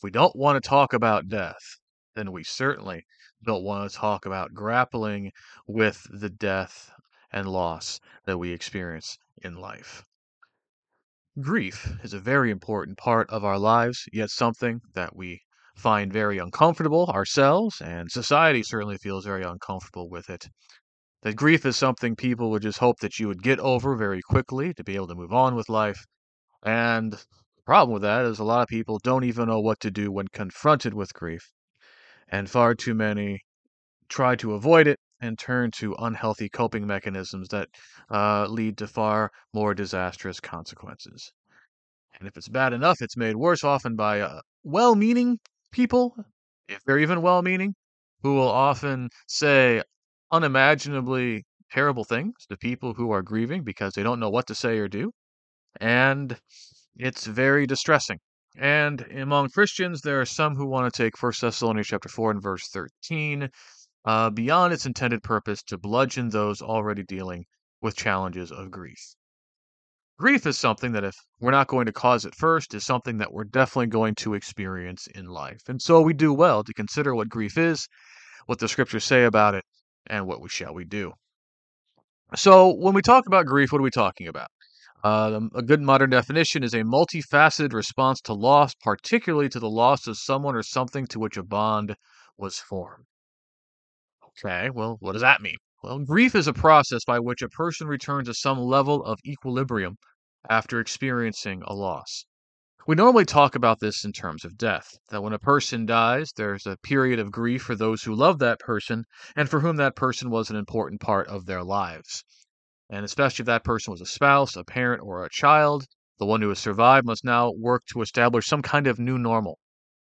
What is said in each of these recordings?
If we don't want to talk about death, then we certainly don't want to talk about grappling with the death and loss that we experience in life. Grief is a very important part of our lives, yet something that we find very uncomfortable ourselves, and society certainly feels very uncomfortable with it. That grief is something people would just hope that you would get over very quickly to be able to move on with life. And problem with that is a lot of people don't even know what to do when confronted with grief. And far too many try to avoid it and turn to unhealthy coping mechanisms that uh, lead to far more disastrous consequences. And if it's bad enough, it's made worse often by uh, well meaning people, if they're even well meaning, who will often say unimaginably terrible things to people who are grieving because they don't know what to say or do. And it's very distressing. And among Christians, there are some who want to take 1 Thessalonians chapter 4 and verse 13 uh, beyond its intended purpose to bludgeon those already dealing with challenges of grief. Grief is something that, if we're not going to cause it first, is something that we're definitely going to experience in life. And so we do well to consider what grief is, what the scriptures say about it, and what we shall we do. So when we talk about grief, what are we talking about? Uh, a good modern definition is a multifaceted response to loss, particularly to the loss of someone or something to which a bond was formed. Okay, well, what does that mean? Well, grief is a process by which a person returns to some level of equilibrium after experiencing a loss. We normally talk about this in terms of death, that when a person dies, there's a period of grief for those who love that person and for whom that person was an important part of their lives. And especially if that person was a spouse, a parent, or a child, the one who has survived must now work to establish some kind of new normal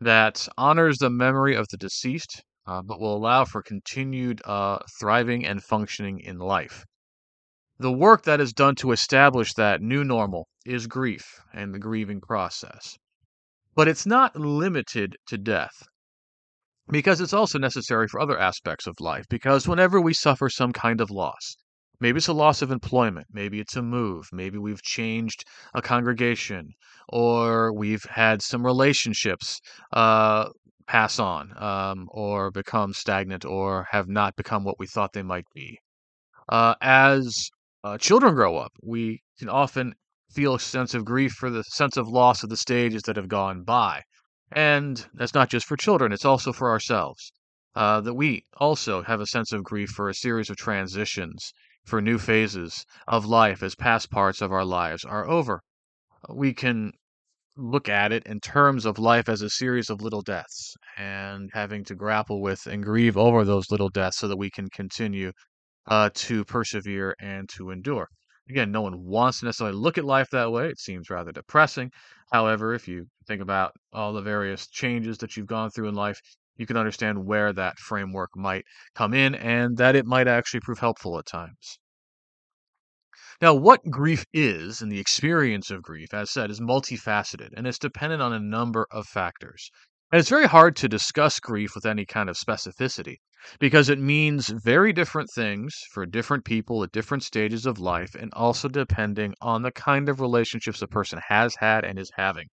that honors the memory of the deceased uh, but will allow for continued uh, thriving and functioning in life. The work that is done to establish that new normal is grief and the grieving process. But it's not limited to death because it's also necessary for other aspects of life. Because whenever we suffer some kind of loss, maybe it's a loss of employment, maybe it's a move, maybe we've changed a congregation, or we've had some relationships uh, pass on um, or become stagnant or have not become what we thought they might be. Uh, as uh, children grow up, we can often feel a sense of grief for the sense of loss of the stages that have gone by. And that's not just for children, it's also for ourselves. Uh, that we also have a sense of grief for a series of transitions, for new phases of life as past parts of our lives are over. We can look at it in terms of life as a series of little deaths and having to grapple with and grieve over those little deaths so that we can continue uh, to persevere and to endure. Again, no one wants to necessarily look at life that way. It seems rather depressing. However, if you think about all the various changes that you've gone through in life, you can understand where that framework might come in and that it might actually prove helpful at times. Now, what grief is and the experience of grief, as said, is multifaceted and it's dependent on a number of factors. And it's very hard to discuss grief with any kind of specificity because it means very different things for different people at different stages of life and also depending on the kind of relationships a person has had and is having.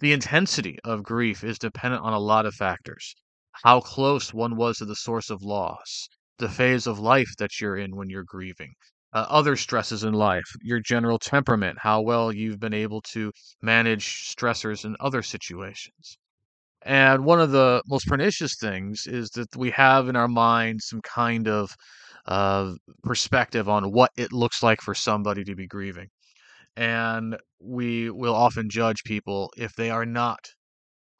The intensity of grief is dependent on a lot of factors. How close one was to the source of loss, the phase of life that you're in when you're grieving, uh, other stresses in life, your general temperament, how well you've been able to manage stressors in other situations. And one of the most pernicious things is that we have in our mind some kind of uh, perspective on what it looks like for somebody to be grieving. And we will often judge people if they are not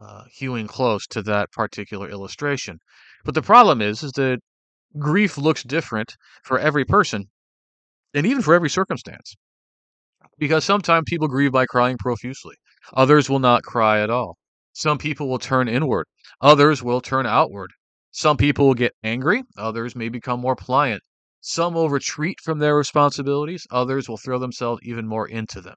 uh, hewing close to that particular illustration. But the problem is, is that grief looks different for every person and even for every circumstance. Because sometimes people grieve by crying profusely, others will not cry at all. Some people will turn inward, others will turn outward. Some people will get angry, others may become more pliant. Some will retreat from their responsibilities, others will throw themselves even more into them.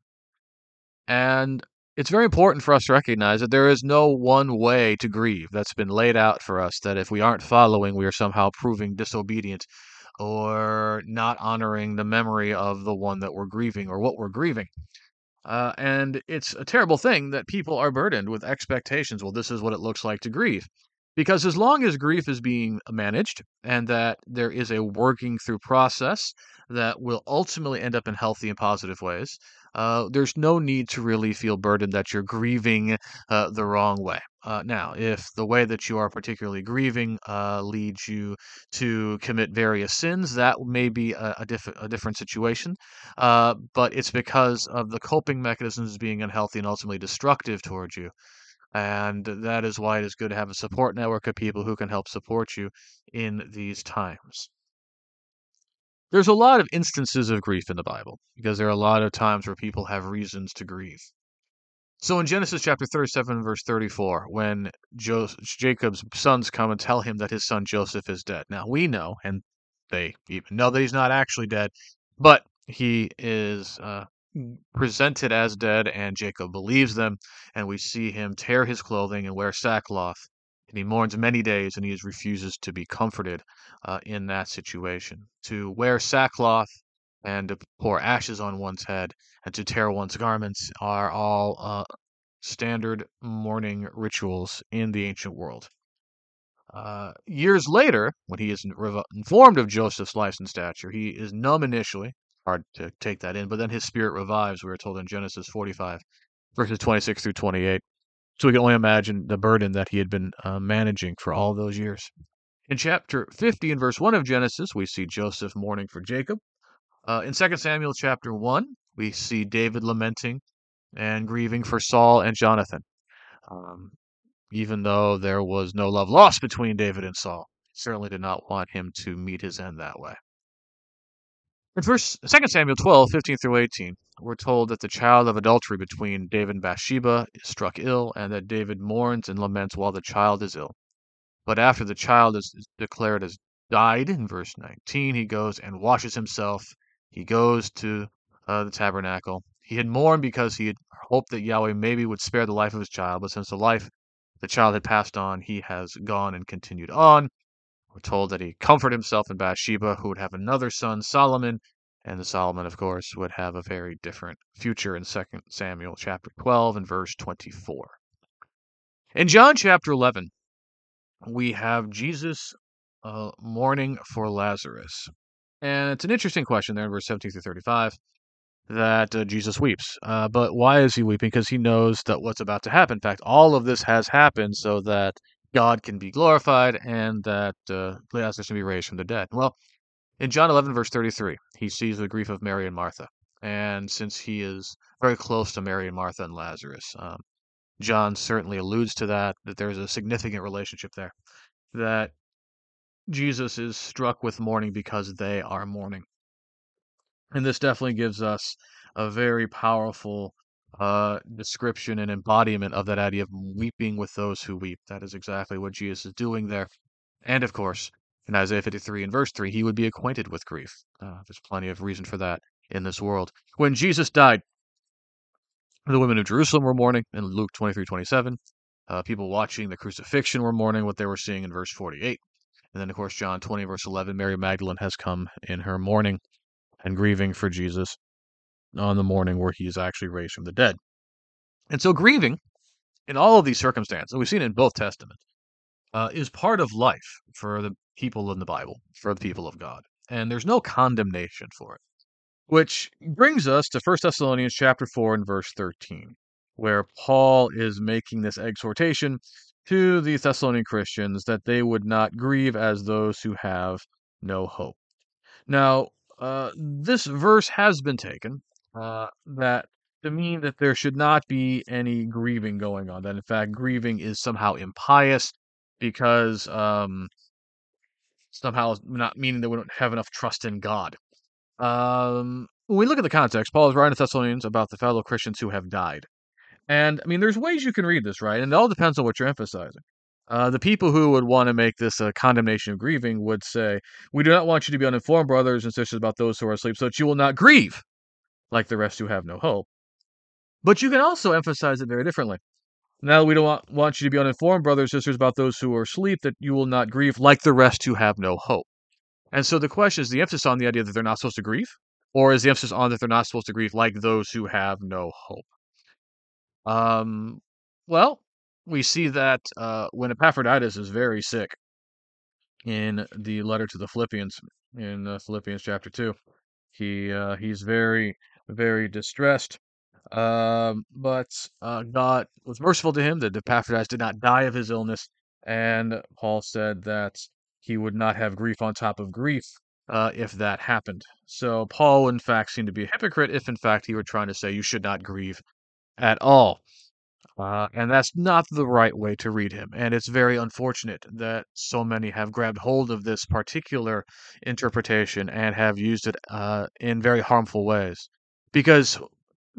And it's very important for us to recognize that there is no one way to grieve that's been laid out for us, that if we aren't following, we are somehow proving disobedient or not honoring the memory of the one that we're grieving or what we're grieving. Uh, and it's a terrible thing that people are burdened with expectations. Well, this is what it looks like to grieve. Because as long as grief is being managed and that there is a working through process that will ultimately end up in healthy and positive ways, uh, there's no need to really feel burdened that you're grieving uh, the wrong way. Uh, now, if the way that you are particularly grieving uh, leads you to commit various sins, that may be a, a, diff- a different situation. Uh, but it's because of the coping mechanisms being unhealthy and ultimately destructive towards you. And that is why it is good to have a support network of people who can help support you in these times. There's a lot of instances of grief in the Bible because there are a lot of times where people have reasons to grieve. So in Genesis chapter 37, verse 34, when Jacob's sons come and tell him that his son Joseph is dead. Now we know, and they even know that he's not actually dead, but he is uh, presented as dead, and Jacob believes them, and we see him tear his clothing and wear sackcloth and he mourns many days and he refuses to be comforted uh, in that situation. To wear sackcloth and to pour ashes on one's head and to tear one's garments are all uh, standard mourning rituals in the ancient world. Uh, years later, when he is informed of Joseph's life and stature, he is numb initially. Hard to take that in, but then his spirit revives, we are told in Genesis 45, verses 26 through 28. So we can only imagine the burden that he had been uh, managing for all those years. In chapter 50 and verse 1 of Genesis, we see Joseph mourning for Jacob. Uh, in 2 Samuel chapter 1, we see David lamenting and grieving for Saul and Jonathan. Um, even though there was no love lost between David and Saul, certainly did not want him to meet his end that way. In verse 2 Samuel 12, 15 through 18, we're told that the child of adultery between David and Bathsheba is struck ill, and that David mourns and laments while the child is ill. But after the child is declared as died, in verse 19, he goes and washes himself. He goes to uh, the tabernacle. He had mourned because he had hoped that Yahweh maybe would spare the life of his child, but since the life the child had passed on, he has gone and continued on. We're told that he comforted himself in Bathsheba, who would have another son, Solomon, and the Solomon, of course, would have a very different future in 2 Samuel chapter 12 and verse 24. In John chapter 11, we have Jesus uh, mourning for Lazarus. And it's an interesting question there in verse 17 through 35 that uh, Jesus weeps. Uh, but why is he weeping? Because he knows that what's about to happen. In fact, all of this has happened so that God can be glorified and that uh, Lazarus can be raised from the dead. Well, in John 11, verse 33, he sees the grief of Mary and Martha. And since he is very close to Mary and Martha and Lazarus, um, John certainly alludes to that, that there's a significant relationship there, that Jesus is struck with mourning because they are mourning. And this definitely gives us a very powerful uh, description and embodiment of that idea of weeping with those who weep. That is exactly what Jesus is doing there. And of course, in Isaiah 53 and verse 3, he would be acquainted with grief. Uh, there's plenty of reason for that in this world. When Jesus died, the women of Jerusalem were mourning in Luke 23 27. Uh, people watching the crucifixion were mourning what they were seeing in verse 48. And then, of course, John 20, verse 11, Mary Magdalene has come in her mourning and grieving for Jesus on the morning where he is actually raised from the dead. And so, grieving in all of these circumstances, and we've seen it in both Testaments, uh, is part of life for the people in the Bible, for the people of God. And there's no condemnation for it. Which brings us to 1 Thessalonians chapter 4 and verse 13, where Paul is making this exhortation to the Thessalonian Christians that they would not grieve as those who have no hope. Now, uh, this verse has been taken uh, that to mean that there should not be any grieving going on. That in fact, grieving is somehow impious because um, somehow not meaning that we don't have enough trust in God. Um, when we look at the context, Paul is writing to Thessalonians about the fellow Christians who have died. And I mean, there's ways you can read this, right? And it all depends on what you're emphasizing. Uh, the people who would want to make this a condemnation of grieving would say, We do not want you to be uninformed, brothers and sisters, about those who are asleep, so that you will not grieve like the rest who have no hope. But you can also emphasize it very differently. Now we don't want, want you to be uninformed, brothers and sisters, about those who are asleep, that you will not grieve like the rest who have no hope. And so the question is the emphasis on the idea that they're not supposed to grieve, Or is the emphasis on that they're not supposed to grieve like those who have no hope? Um, well, we see that uh, when Epaphroditus is very sick in the letter to the Philippians, in uh, Philippians chapter 2, he uh, he's very, very distressed. Um, but uh, God was merciful to him that Epaphroditus did not die of his illness, and Paul said that he would not have grief on top of grief uh, if that happened. So Paul, in fact, seemed to be a hypocrite if, in fact, he were trying to say you should not grieve at all. Uh, and that's not the right way to read him. And it's very unfortunate that so many have grabbed hold of this particular interpretation and have used it uh, in very harmful ways. Because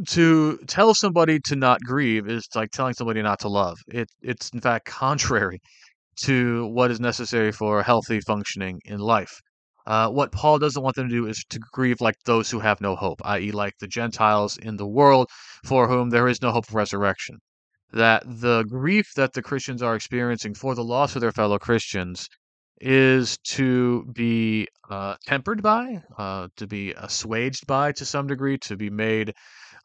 to tell somebody to not grieve is like telling somebody not to love. It, it's in fact contrary to what is necessary for healthy functioning in life. Uh, what Paul doesn't want them to do is to grieve like those who have no hope, i.e., like the Gentiles in the world for whom there is no hope of resurrection that the grief that the Christians are experiencing for the loss of their fellow Christians is to be uh, tempered by, uh, to be assuaged by to some degree, to be made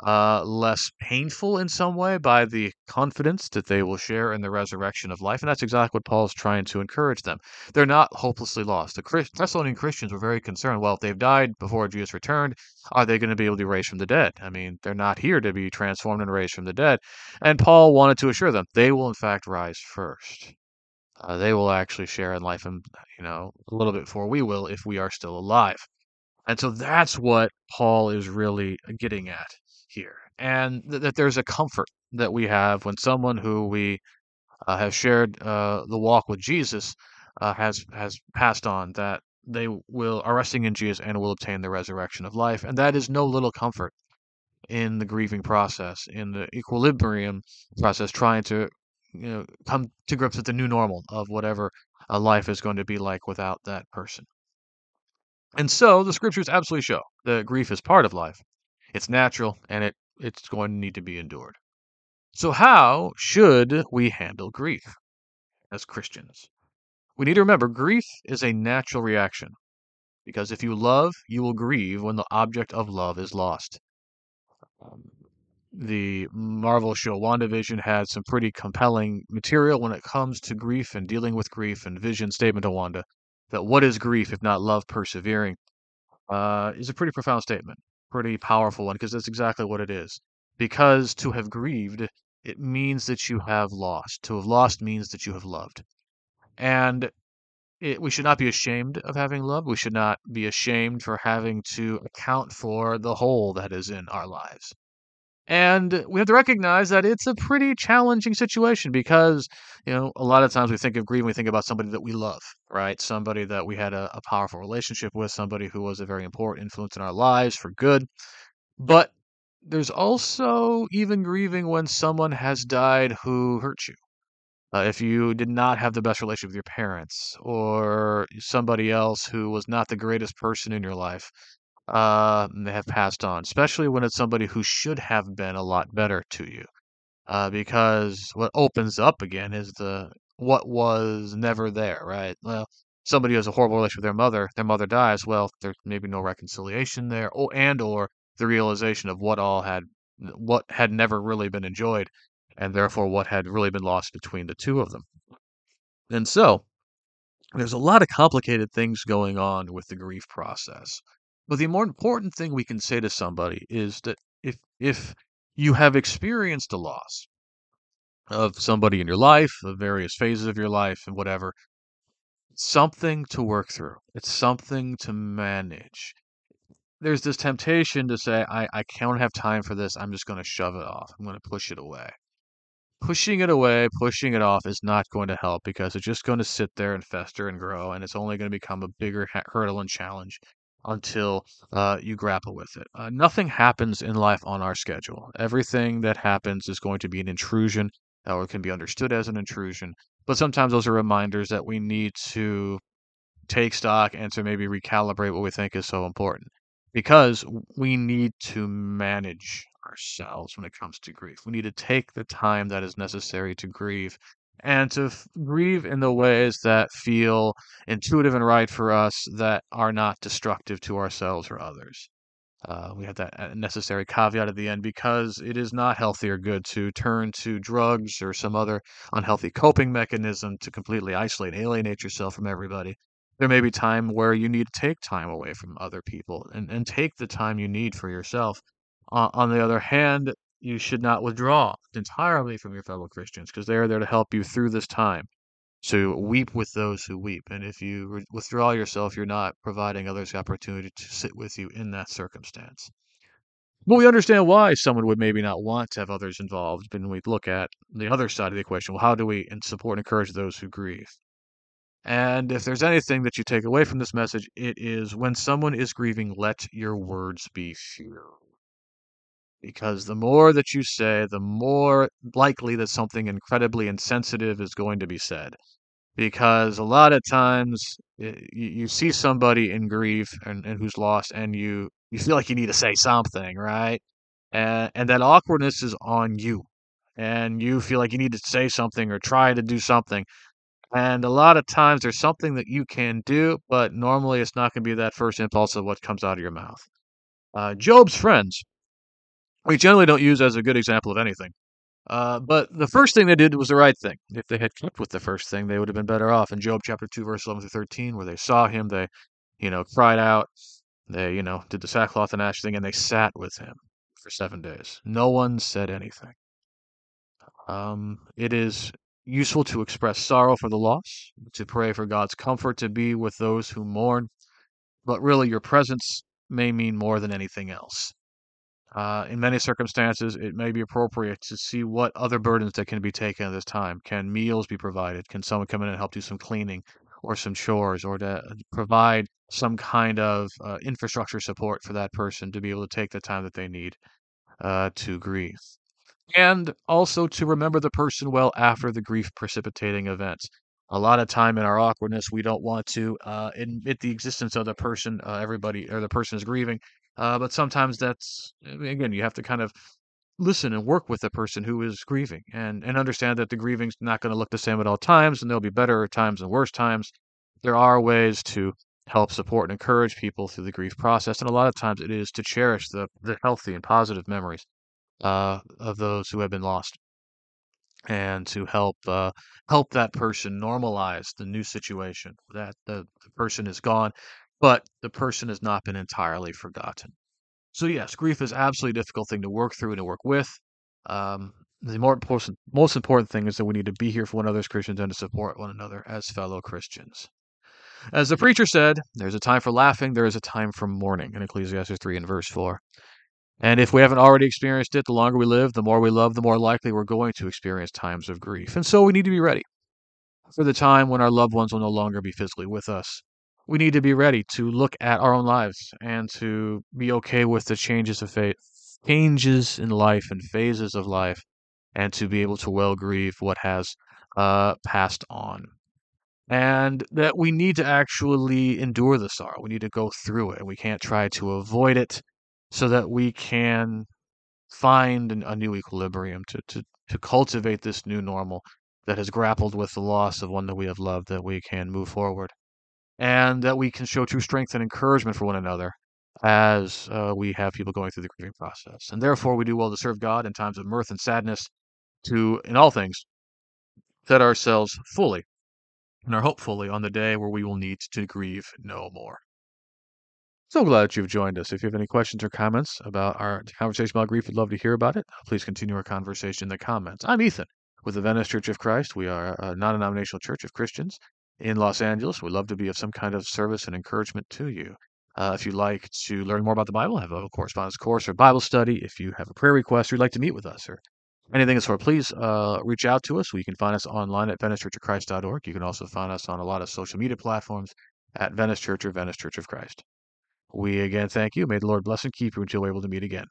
uh, less painful in some way by the confidence that they will share in the resurrection of life. And that's exactly what Paul is trying to encourage them. They're not hopelessly lost. The Christ- Thessalonian Christians were very concerned. Well, if they've died before Jesus returned, are they going to be able to be raised from the dead? I mean, they're not here to be transformed and raised from the dead. And Paul wanted to assure them they will, in fact, rise first. Uh, they will actually share in life, and you know, a little bit before we will, if we are still alive. And so that's what Paul is really getting at here. And th- that there's a comfort that we have when someone who we uh, have shared uh, the walk with Jesus uh, has has passed on that they will are resting in Jesus and will obtain the resurrection of life. And that is no little comfort in the grieving process, in the equilibrium process, trying to you know come to grips with the new normal of whatever a life is going to be like without that person. And so the scriptures absolutely show that grief is part of life. It's natural and it, it's going to need to be endured. So, how should we handle grief as Christians? We need to remember grief is a natural reaction because if you love, you will grieve when the object of love is lost. Um, The Marvel show WandaVision had some pretty compelling material when it comes to grief and dealing with grief and Vision statement to Wanda that what is grief if not love persevering uh, is a pretty profound statement, pretty powerful one because that's exactly what it is. Because to have grieved, it means that you have lost. To have lost means that you have loved. And it, we should not be ashamed of having loved. We should not be ashamed for having to account for the hole that is in our lives. And we have to recognize that it's a pretty challenging situation because, you know, a lot of times we think of grief, we think about somebody that we love, right? Somebody that we had a, a powerful relationship with, somebody who was a very important influence in our lives for good. But there's also even grieving when someone has died who hurt you. Uh, if you did not have the best relationship with your parents or somebody else who was not the greatest person in your life, uh, they have passed on, especially when it's somebody who should have been a lot better to you. Uh, because what opens up again is the what was never there, right? Well, somebody has a horrible relationship with their mother, their mother dies. Well, there's maybe no reconciliation there, or and or the realization of what all had what had never really been enjoyed, and therefore what had really been lost between the two of them. And so, there's a lot of complicated things going on with the grief process. But the more important thing we can say to somebody is that if if you have experienced a loss of somebody in your life, of various phases of your life and whatever, something to work through. It's something to manage. There's this temptation to say, I, I can't have time for this. I'm just going to shove it off. I'm going to push it away. Pushing it away, pushing it off is not going to help because it's just going to sit there and fester and grow, and it's only going to become a bigger hurdle and challenge until uh, you grapple with it. Uh, nothing happens in life on our schedule. Everything that happens is going to be an intrusion or can be understood as an intrusion. But sometimes those are reminders that we need to take stock and to maybe recalibrate what we think is so important because we need to manage ourselves when it comes to grief. We need to take the time that is necessary to grieve and to f- grieve in the ways that feel intuitive and right for us that are not destructive to ourselves or others. Uh, we have that uh, necessary caveat at the end because it is not healthy or good to turn to drugs or some other unhealthy coping mechanism to completely isolate, alienate yourself from everybody. There may be time where you need to take time away from other people and, and take the time you need for yourself. Uh, on the other hand, you should not withdraw entirely from your fellow Christians because they are there to help you through this time. So weep with those who weep. And if you withdraw yourself, you're not providing others the opportunity to sit with you in that circumstance. But we understand why someone would maybe not want to have others involved. When we look at the other side of the equation, well, how do we support and encourage those who grieve? And if there's anything that you take away from this message, it is when someone is grieving, let your words be few. Because the more that you say, the more likely that something incredibly insensitive is going to be said. Because a lot of times you, you see somebody in grief and, and who's lost and you you feel like you need to say something right? And and that awkwardness is on you. And you feel like you need to say something or try to do something. And a lot of times there's something that you can do but normally it's not going to be that first impulse of what comes out of your mouth. Uh, Job's friends we generally don't use as a good example of anything uh, but the first thing they did was the right thing. If they had kept with the first thing, they would have been better off. In Job chapter 2, verse 11 through 13, where they saw him, they, you know, cried out, they, you know, did the sackcloth and ash thing, and they sat with him for seven days. No one said anything. Um, it is useful to express sorrow for the loss, to pray for God's comfort, to be with those who mourn, but really your presence may mean more than anything else. Uh, in many circumstances, it may be appropriate to see what other burdens that can be taken at this time. Can meals be provided? Can someone come in and help do some cleaning or some chores or to provide some kind of uh, infrastructure support for that person to be able to take the time that they need uh, to grieve? And also to remember the person well after the grief precipitating event. A lot of time in our awkwardness, we don't want to uh, admit the existence of the person uh, everybody or the person is grieving uh, but sometimes that's again you have to kind of listen and work with the person who is grieving and and understand that the grieving's not going to look the same at all times and there'll be better times and worse times. There are ways to help support and encourage people through the grief process, and a lot of times it is to cherish the the healthy and positive memories uh, of those who have been lost and to help uh, help that person normalize the new situation that the, the person is gone but the person has not been entirely forgotten. So yes, grief is absolutely a difficult thing to work through and to work with. Um, the more important, most important thing is that we need to be here for one another as Christians and to support one another as fellow Christians. As the preacher said, there's a time for laughing, there is a time for mourning in Ecclesiastes 3 and verse 4. And if we haven't already experienced it, the longer we live, the more we love, the more likely we're going to experience times of grief. And so we need to be ready for the time when our loved ones will no longer be physically with us we need to be ready to look at our own lives and to be okay with the changes of fate, changes in life and phases of life, and to be able to well grieve what has uh, passed on. And that we need to actually endure the sorrow. We need to go through it. And we can't try to avoid it so that we can find an, a new equilibrium to, to, to cultivate this new normal that has grappled with the loss of one that we have loved, that we can move forward and that we can show true strength and encouragement for one another as uh, we have people going through the grieving process. And therefore, we do well to serve God in times of mirth and sadness, to, in all things, set ourselves fully and are hopefully on the day where we will need to grieve no more. So glad that you've joined us. If you have any questions or comments about our conversation about grief, we'd love to hear about it. Please continue our conversation in the comments. I'm Ethan with the Venice Church of Christ. We are a non denominational church of Christians in Los Angeles. We'd love to be of some kind of service and encouragement to you. Uh, if you'd like to learn more about the Bible, have a correspondence course or Bible study, if you have a prayer request or you'd like to meet with us or anything of sort, please uh, reach out to us. We can find us online at VeniceChurchOfChrist.org. You can also find us on a lot of social media platforms at Venice Church or Venice Church of Christ. We again thank you. May the Lord bless and keep you until we're able to meet again.